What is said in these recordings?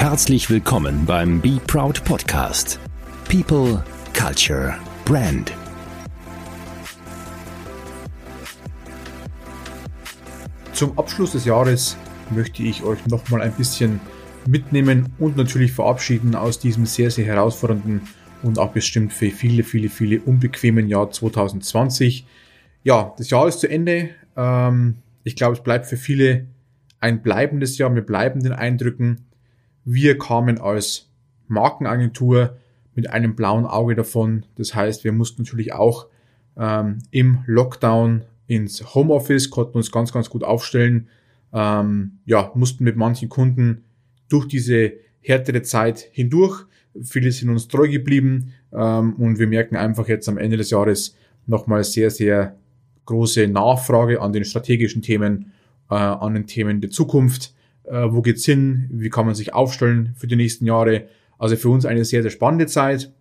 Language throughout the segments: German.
Herzlich willkommen beim Be Proud Podcast. People, Culture, Brand. Zum Abschluss des Jahres möchte ich euch nochmal ein bisschen mitnehmen und natürlich verabschieden aus diesem sehr, sehr herausfordernden und auch bestimmt für viele, viele, viele unbequemen Jahr 2020. Ja, das Jahr ist zu Ende. Ähm, ich glaube, es bleibt für viele ein bleibendes Jahr mit bleibenden Eindrücken. Wir kamen als Markenagentur mit einem blauen Auge davon. Das heißt, wir mussten natürlich auch ähm, im Lockdown ins Homeoffice, konnten uns ganz, ganz gut aufstellen. Ähm, ja, mussten mit manchen Kunden durch diese härtere Zeit hindurch. Viele sind uns treu geblieben ähm, und wir merken einfach jetzt am Ende des Jahres nochmal sehr, sehr große Nachfrage an den strategischen Themen, äh, an den Themen der Zukunft. Äh, wo geht's hin? Wie kann man sich aufstellen für die nächsten Jahre? Also für uns eine sehr, sehr spannende Zeit.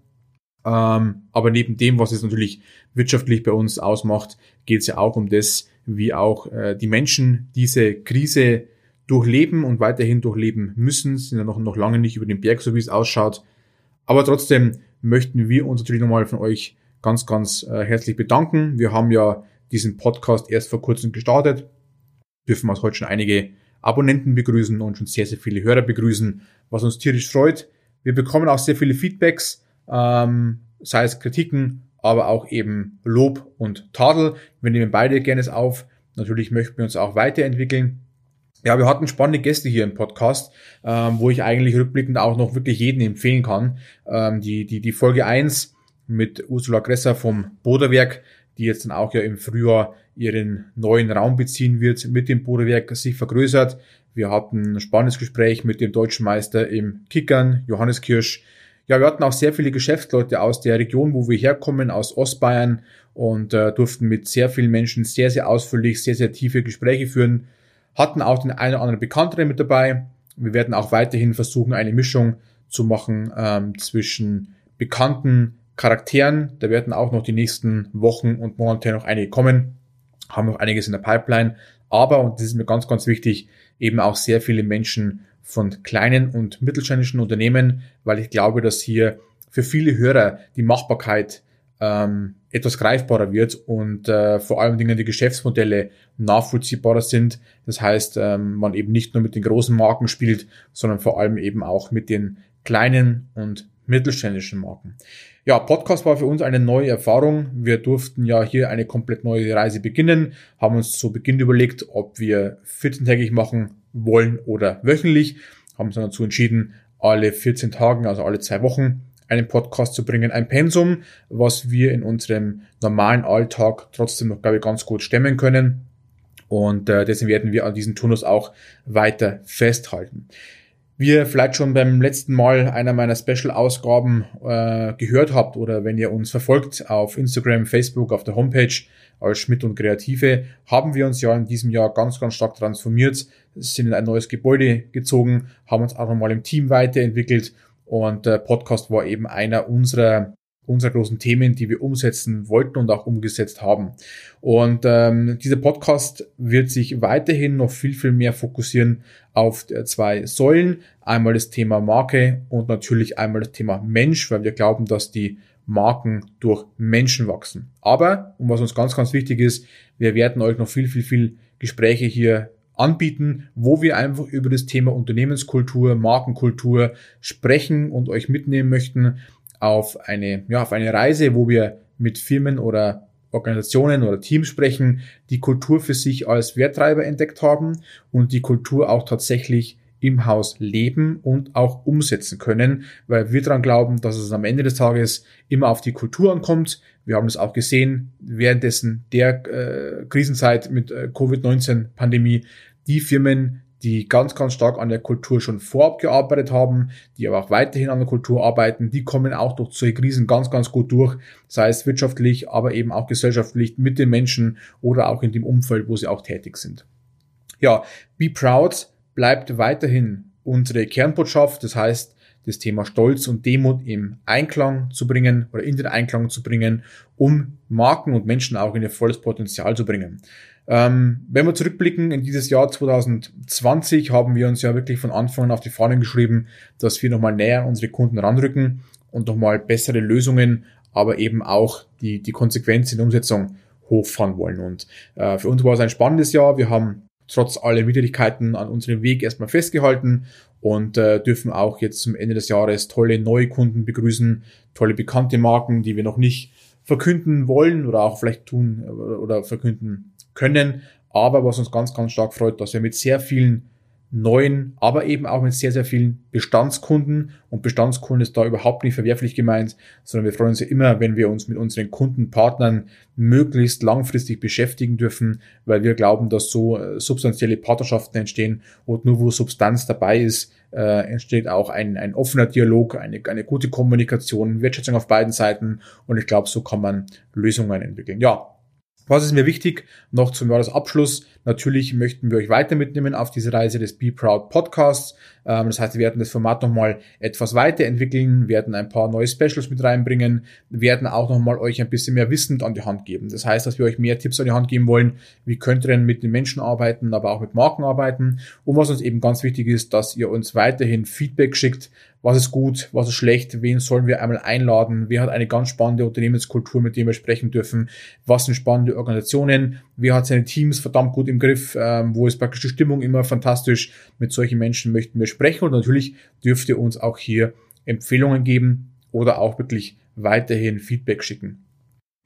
Ähm, aber neben dem, was es natürlich wirtschaftlich bei uns ausmacht, geht es ja auch um das, wie auch äh, die Menschen diese Krise durchleben und weiterhin durchleben müssen. Sind ja noch, noch lange nicht über den Berg, so wie es ausschaut. Aber trotzdem möchten wir uns natürlich nochmal von euch ganz, ganz äh, herzlich bedanken. Wir haben ja diesen Podcast erst vor kurzem gestartet. Dürfen wir heute schon einige Abonnenten begrüßen und schon sehr, sehr viele Hörer begrüßen, was uns tierisch freut. Wir bekommen auch sehr viele Feedbacks, ähm, sei es Kritiken, aber auch eben Lob und Tadel. Wir nehmen beide gerne auf. Natürlich möchten wir uns auch weiterentwickeln. Ja, wir hatten spannende Gäste hier im Podcast, ähm, wo ich eigentlich rückblickend auch noch wirklich jeden empfehlen kann. Ähm, die, die, die Folge eins mit Ursula Gresser vom Boderwerk die jetzt dann auch ja im Frühjahr ihren neuen Raum beziehen wird, mit dem Bodewerk sich vergrößert. Wir hatten ein spannendes Gespräch mit dem deutschen Meister im Kickern, Johannes Kirsch. Ja, wir hatten auch sehr viele Geschäftsleute aus der Region, wo wir herkommen, aus Ostbayern und äh, durften mit sehr vielen Menschen sehr, sehr ausführlich, sehr, sehr tiefe Gespräche führen. Hatten auch den einen oder anderen Bekannteren mit dabei. Wir werden auch weiterhin versuchen, eine Mischung zu machen ähm, zwischen bekannten Charakteren. Da werden auch noch die nächsten Wochen und Monate noch einige kommen. Haben noch einiges in der Pipeline. Aber, und das ist mir ganz, ganz wichtig, eben auch sehr viele Menschen von kleinen und mittelständischen Unternehmen, weil ich glaube, dass hier für viele Hörer die Machbarkeit ähm, etwas greifbarer wird und äh, vor allem Dingen die Geschäftsmodelle nachvollziehbarer sind. Das heißt, ähm, man eben nicht nur mit den großen Marken spielt, sondern vor allem eben auch mit den kleinen und mittelständischen Marken. Ja, Podcast war für uns eine neue Erfahrung. Wir durften ja hier eine komplett neue Reise beginnen, haben uns zu Beginn überlegt, ob wir 14-tägig machen wollen oder wöchentlich, haben uns dann dazu entschieden, alle 14 Tagen, also alle zwei Wochen, einen Podcast zu bringen, ein Pensum, was wir in unserem normalen Alltag trotzdem noch, glaube ich, ganz gut stemmen können. Und äh, deswegen werden wir an diesem Turnus auch weiter festhalten. Wie ihr vielleicht schon beim letzten Mal einer meiner Special-Ausgaben äh, gehört habt oder wenn ihr uns verfolgt auf Instagram, Facebook, auf der Homepage als Schmidt und Kreative, haben wir uns ja in diesem Jahr ganz, ganz stark transformiert, sind in ein neues Gebäude gezogen, haben uns auch nochmal im Team weiterentwickelt und der Podcast war eben einer unserer unserer großen Themen, die wir umsetzen wollten und auch umgesetzt haben. Und ähm, dieser Podcast wird sich weiterhin noch viel, viel mehr fokussieren auf zwei Säulen. Einmal das Thema Marke und natürlich einmal das Thema Mensch, weil wir glauben, dass die Marken durch Menschen wachsen. Aber, und was uns ganz, ganz wichtig ist, wir werden euch noch viel, viel, viel Gespräche hier anbieten, wo wir einfach über das Thema Unternehmenskultur, Markenkultur sprechen und euch mitnehmen möchten auf eine, ja, auf eine Reise, wo wir mit Firmen oder Organisationen oder Teams sprechen, die Kultur für sich als Werttreiber entdeckt haben und die Kultur auch tatsächlich im Haus leben und auch umsetzen können, weil wir daran glauben, dass es am Ende des Tages immer auf die Kultur ankommt. Wir haben es auch gesehen währenddessen der äh, Krisenzeit mit äh, Covid-19-Pandemie. Die Firmen, die ganz, ganz stark an der Kultur schon vorab gearbeitet haben, die aber auch weiterhin an der Kultur arbeiten, die kommen auch durch solche Krisen ganz, ganz gut durch, sei es wirtschaftlich, aber eben auch gesellschaftlich mit den Menschen oder auch in dem Umfeld, wo sie auch tätig sind. Ja, Be Proud bleibt weiterhin unsere Kernbotschaft, das heißt, das Thema Stolz und Demut im Einklang zu bringen oder in den Einklang zu bringen, um Marken und Menschen auch in ihr volles Potenzial zu bringen. Ähm, wenn wir zurückblicken in dieses Jahr 2020, haben wir uns ja wirklich von Anfang an auf die Fahnen geschrieben, dass wir nochmal näher an unsere Kunden ranrücken und nochmal bessere Lösungen, aber eben auch die, die Konsequenz in der Umsetzung hochfahren wollen. Und äh, für uns war es ein spannendes Jahr. Wir haben trotz aller Widrigkeiten an unserem Weg erstmal festgehalten und äh, dürfen auch jetzt zum Ende des Jahres tolle neue Kunden begrüßen, tolle bekannte Marken, die wir noch nicht verkünden wollen oder auch vielleicht tun oder verkünden können. Aber was uns ganz, ganz stark freut, dass wir mit sehr vielen neuen, aber eben auch mit sehr, sehr vielen Bestandskunden und Bestandskunden ist da überhaupt nicht verwerflich gemeint, sondern wir freuen uns ja immer, wenn wir uns mit unseren Kundenpartnern möglichst langfristig beschäftigen dürfen, weil wir glauben, dass so äh, substanzielle Partnerschaften entstehen und nur wo Substanz dabei ist, äh, entsteht auch ein, ein offener Dialog, eine, eine gute Kommunikation, Wertschätzung auf beiden Seiten und ich glaube, so kann man Lösungen entwickeln. Ja, was ist mir wichtig? Noch zum Jahresabschluss. Natürlich möchten wir euch weiter mitnehmen auf diese Reise des Be Proud Podcasts. Ähm, das heißt, wir werden das Format nochmal etwas weiterentwickeln, werden ein paar neue Specials mit reinbringen, werden auch nochmal euch ein bisschen mehr Wissen an die Hand geben. Das heißt, dass wir euch mehr Tipps an die Hand geben wollen. Wie könnt ihr denn mit den Menschen arbeiten, aber auch mit Marken arbeiten? Und was uns eben ganz wichtig ist, dass ihr uns weiterhin Feedback schickt, was ist gut, was ist schlecht, wen sollen wir einmal einladen, wer hat eine ganz spannende Unternehmenskultur, mit dem wir sprechen dürfen, was sind spannende Organisationen, wer hat seine Teams verdammt gut im Griff, ähm, wo ist praktisch die Stimmung immer fantastisch, mit solchen Menschen möchten wir sprechen und natürlich dürft ihr uns auch hier Empfehlungen geben oder auch wirklich weiterhin Feedback schicken.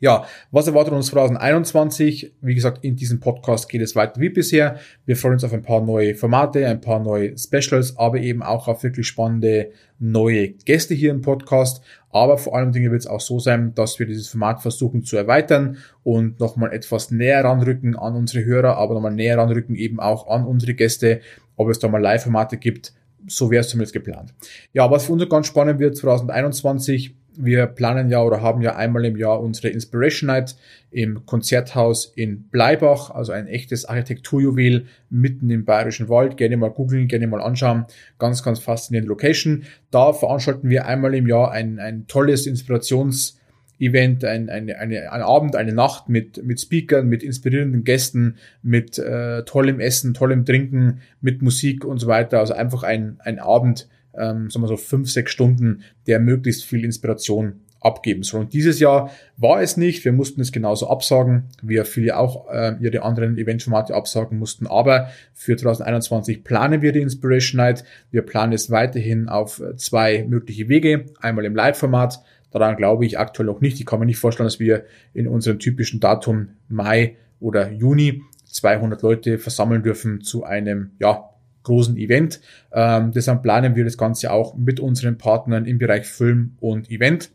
Ja, was erwartet uns 2021? Wie gesagt, in diesem Podcast geht es weiter wie bisher. Wir freuen uns auf ein paar neue Formate, ein paar neue Specials, aber eben auch auf wirklich spannende neue Gäste hier im Podcast. Aber vor allem Dinge wird es auch so sein, dass wir dieses Format versuchen zu erweitern und nochmal etwas näher ranrücken an unsere Hörer, aber nochmal näher ranrücken eben auch an unsere Gäste, ob es da mal Live-Formate gibt. So wäre es zumindest geplant. Ja, was für uns ganz spannend wird 2021, wir planen ja oder haben ja einmal im Jahr unsere Inspiration Night im Konzerthaus in Bleibach, also ein echtes Architekturjuwel mitten im Bayerischen Wald. Gerne mal googeln, gerne mal anschauen. Ganz, ganz faszinierende Location. Da veranstalten wir einmal im Jahr ein, ein tolles Inspirations- Event, ein, eine, eine, ein Abend, eine Nacht mit, mit Speakern, mit inspirierenden Gästen, mit äh, tollem Essen, tollem Trinken, mit Musik und so weiter. Also einfach ein, ein Abend, ähm, sagen wir so fünf, sechs Stunden, der möglichst viel Inspiration abgeben soll. Und dieses Jahr war es nicht. Wir mussten es genauso absagen, wie viele auch äh, ihre anderen Eventformate absagen mussten. Aber für 2021 planen wir die Inspiration Night. Wir planen es weiterhin auf zwei mögliche Wege. Einmal im Live-Format. Daran glaube ich aktuell noch nicht. Ich kann mir nicht vorstellen, dass wir in unserem typischen Datum Mai oder Juni 200 Leute versammeln dürfen zu einem, ja, großen Event. Ähm, deshalb planen wir das Ganze auch mit unseren Partnern im Bereich Film und Event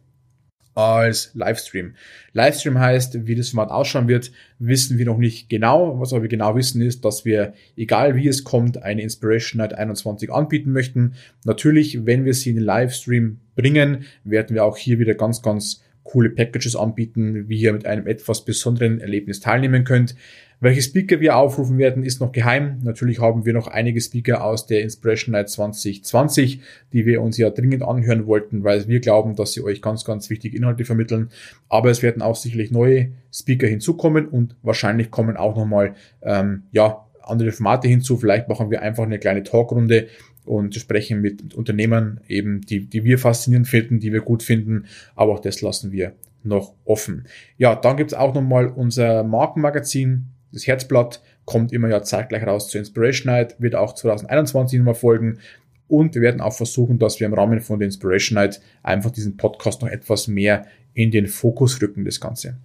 als Livestream. Livestream heißt, wie das Format ausschauen wird, wissen wir noch nicht genau. Was aber wir genau wissen ist, dass wir, egal wie es kommt, eine Inspiration Night 21 anbieten möchten. Natürlich, wenn wir sie in den Livestream bringen, werden wir auch hier wieder ganz, ganz coole Packages anbieten, wie ihr mit einem etwas besonderen Erlebnis teilnehmen könnt. Welche Speaker wir aufrufen werden, ist noch geheim. Natürlich haben wir noch einige Speaker aus der Inspiration Night 2020, die wir uns ja dringend anhören wollten, weil wir glauben, dass sie euch ganz, ganz wichtige Inhalte vermitteln. Aber es werden auch sicherlich neue Speaker hinzukommen und wahrscheinlich kommen auch nochmal, ähm, ja, andere Formate hinzu. Vielleicht machen wir einfach eine kleine Talkrunde und sprechen mit Unternehmern eben, die, die wir faszinierend finden, die wir gut finden. Aber auch das lassen wir noch offen. Ja, dann gibt's auch nochmal unser Markenmagazin das Herzblatt kommt immer ja zeitgleich raus zur Inspiration Night, wird auch 2021 nochmal folgen. Und wir werden auch versuchen, dass wir im Rahmen von der Inspiration Night einfach diesen Podcast noch etwas mehr in den Fokus rücken, das Ganze.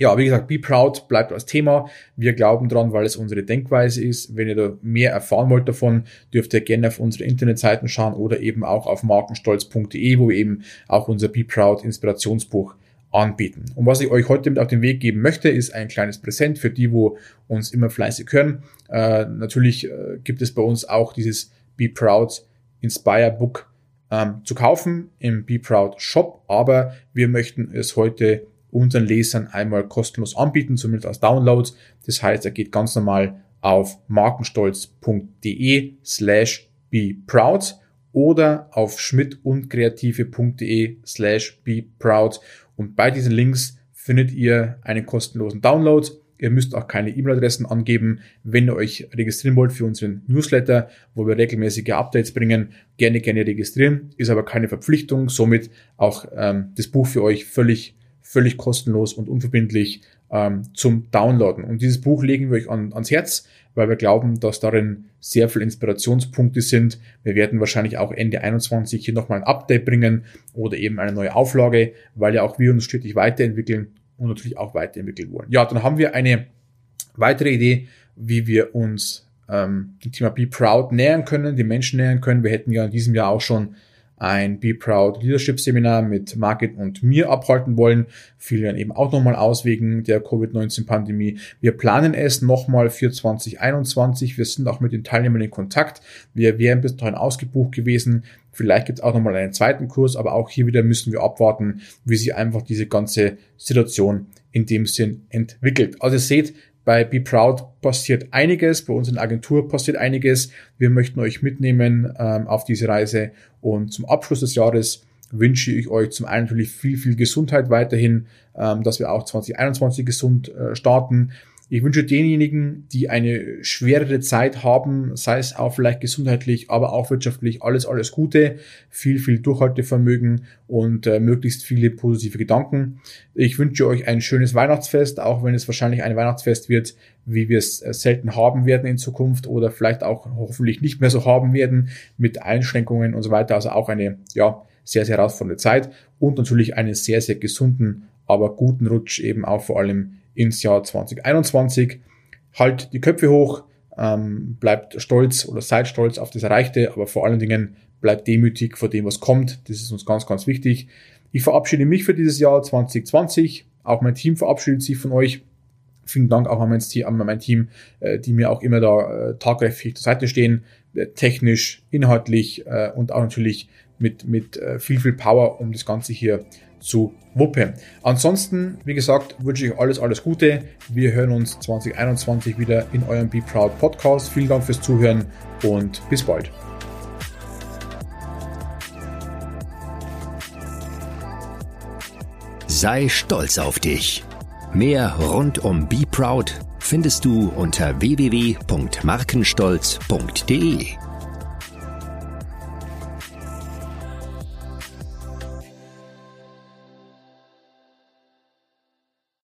Ja, wie gesagt, Be Proud bleibt als Thema. Wir glauben dran, weil es unsere Denkweise ist. Wenn ihr da mehr erfahren wollt davon, dürft ihr gerne auf unsere Internetseiten schauen oder eben auch auf markenstolz.de, wo eben auch unser Be Proud Inspirationsbuch anbieten. Und was ich euch heute mit auf den Weg geben möchte, ist ein kleines Präsent für die, wo uns immer fleißig hören. Äh, natürlich äh, gibt es bei uns auch dieses Be Proud Inspire Book ähm, zu kaufen im Be Proud Shop, aber wir möchten es heute unseren Lesern einmal kostenlos anbieten, zumindest als Download. Das heißt, er geht ganz normal auf markenstolz.de slash be proud oder auf schmidtundkreative.de slash be proud und bei diesen Links findet ihr einen kostenlosen Download. Ihr müsst auch keine E-Mail-Adressen angeben. Wenn ihr euch registrieren wollt für unseren Newsletter, wo wir regelmäßige Updates bringen, gerne, gerne registrieren. Ist aber keine Verpflichtung. Somit auch ähm, das Buch für euch völlig, völlig kostenlos und unverbindlich ähm, zum Downloaden. Und dieses Buch legen wir euch an, ans Herz, weil wir glauben, dass darin sehr viele Inspirationspunkte sind. Wir werden wahrscheinlich auch Ende 21 hier nochmal ein Update bringen oder eben eine neue Auflage, weil ja auch wir uns stetig weiterentwickeln und natürlich auch weiterentwickeln wollen. Ja, dann haben wir eine weitere Idee, wie wir uns ähm, dem Thema Be Proud nähern können, die Menschen nähern können. Wir hätten ja in diesem Jahr auch schon ein Be Proud Leadership Seminar mit Margit und mir abhalten wollen. Fiel dann eben auch nochmal aus wegen der Covid-19 Pandemie. Wir planen es nochmal für 2021. Wir sind auch mit den Teilnehmern in Kontakt. Wir wären bis dahin ausgebucht gewesen. Vielleicht gibt es auch nochmal einen zweiten Kurs, aber auch hier wieder müssen wir abwarten, wie sich einfach diese ganze Situation in dem Sinn entwickelt. Also ihr seht, bei Be Proud passiert einiges, bei uns in der Agentur passiert einiges. Wir möchten euch mitnehmen ähm, auf diese Reise und zum Abschluss des Jahres wünsche ich euch zum einen natürlich viel, viel Gesundheit weiterhin, ähm, dass wir auch 2021 gesund äh, starten. Ich wünsche denjenigen, die eine schwerere Zeit haben, sei es auch vielleicht gesundheitlich, aber auch wirtschaftlich, alles, alles Gute, viel, viel Durchhaltevermögen und äh, möglichst viele positive Gedanken. Ich wünsche euch ein schönes Weihnachtsfest, auch wenn es wahrscheinlich ein Weihnachtsfest wird, wie wir es äh, selten haben werden in Zukunft oder vielleicht auch hoffentlich nicht mehr so haben werden mit Einschränkungen und so weiter. Also auch eine, ja, sehr, sehr herausfordernde Zeit und natürlich einen sehr, sehr gesunden, aber guten Rutsch eben auch vor allem ins Jahr 2021. Halt die Köpfe hoch, ähm, bleibt stolz oder seid stolz auf das Erreichte, aber vor allen Dingen bleibt demütig vor dem, was kommt. Das ist uns ganz, ganz wichtig. Ich verabschiede mich für dieses Jahr 2020. Auch mein Team verabschiedet sich von euch. Vielen Dank auch an mein Team, äh, die mir auch immer da äh, tagkräftig zur Seite stehen, äh, technisch, inhaltlich und auch natürlich mit, mit äh, viel, viel Power, um das Ganze hier zu wuppen. Ansonsten, wie gesagt, wünsche ich euch alles, alles Gute. Wir hören uns 2021 wieder in eurem Be Proud Podcast. Vielen Dank fürs Zuhören und bis bald. Sei stolz auf dich. Mehr rund um Be Proud findest du unter www.markenstolz.de.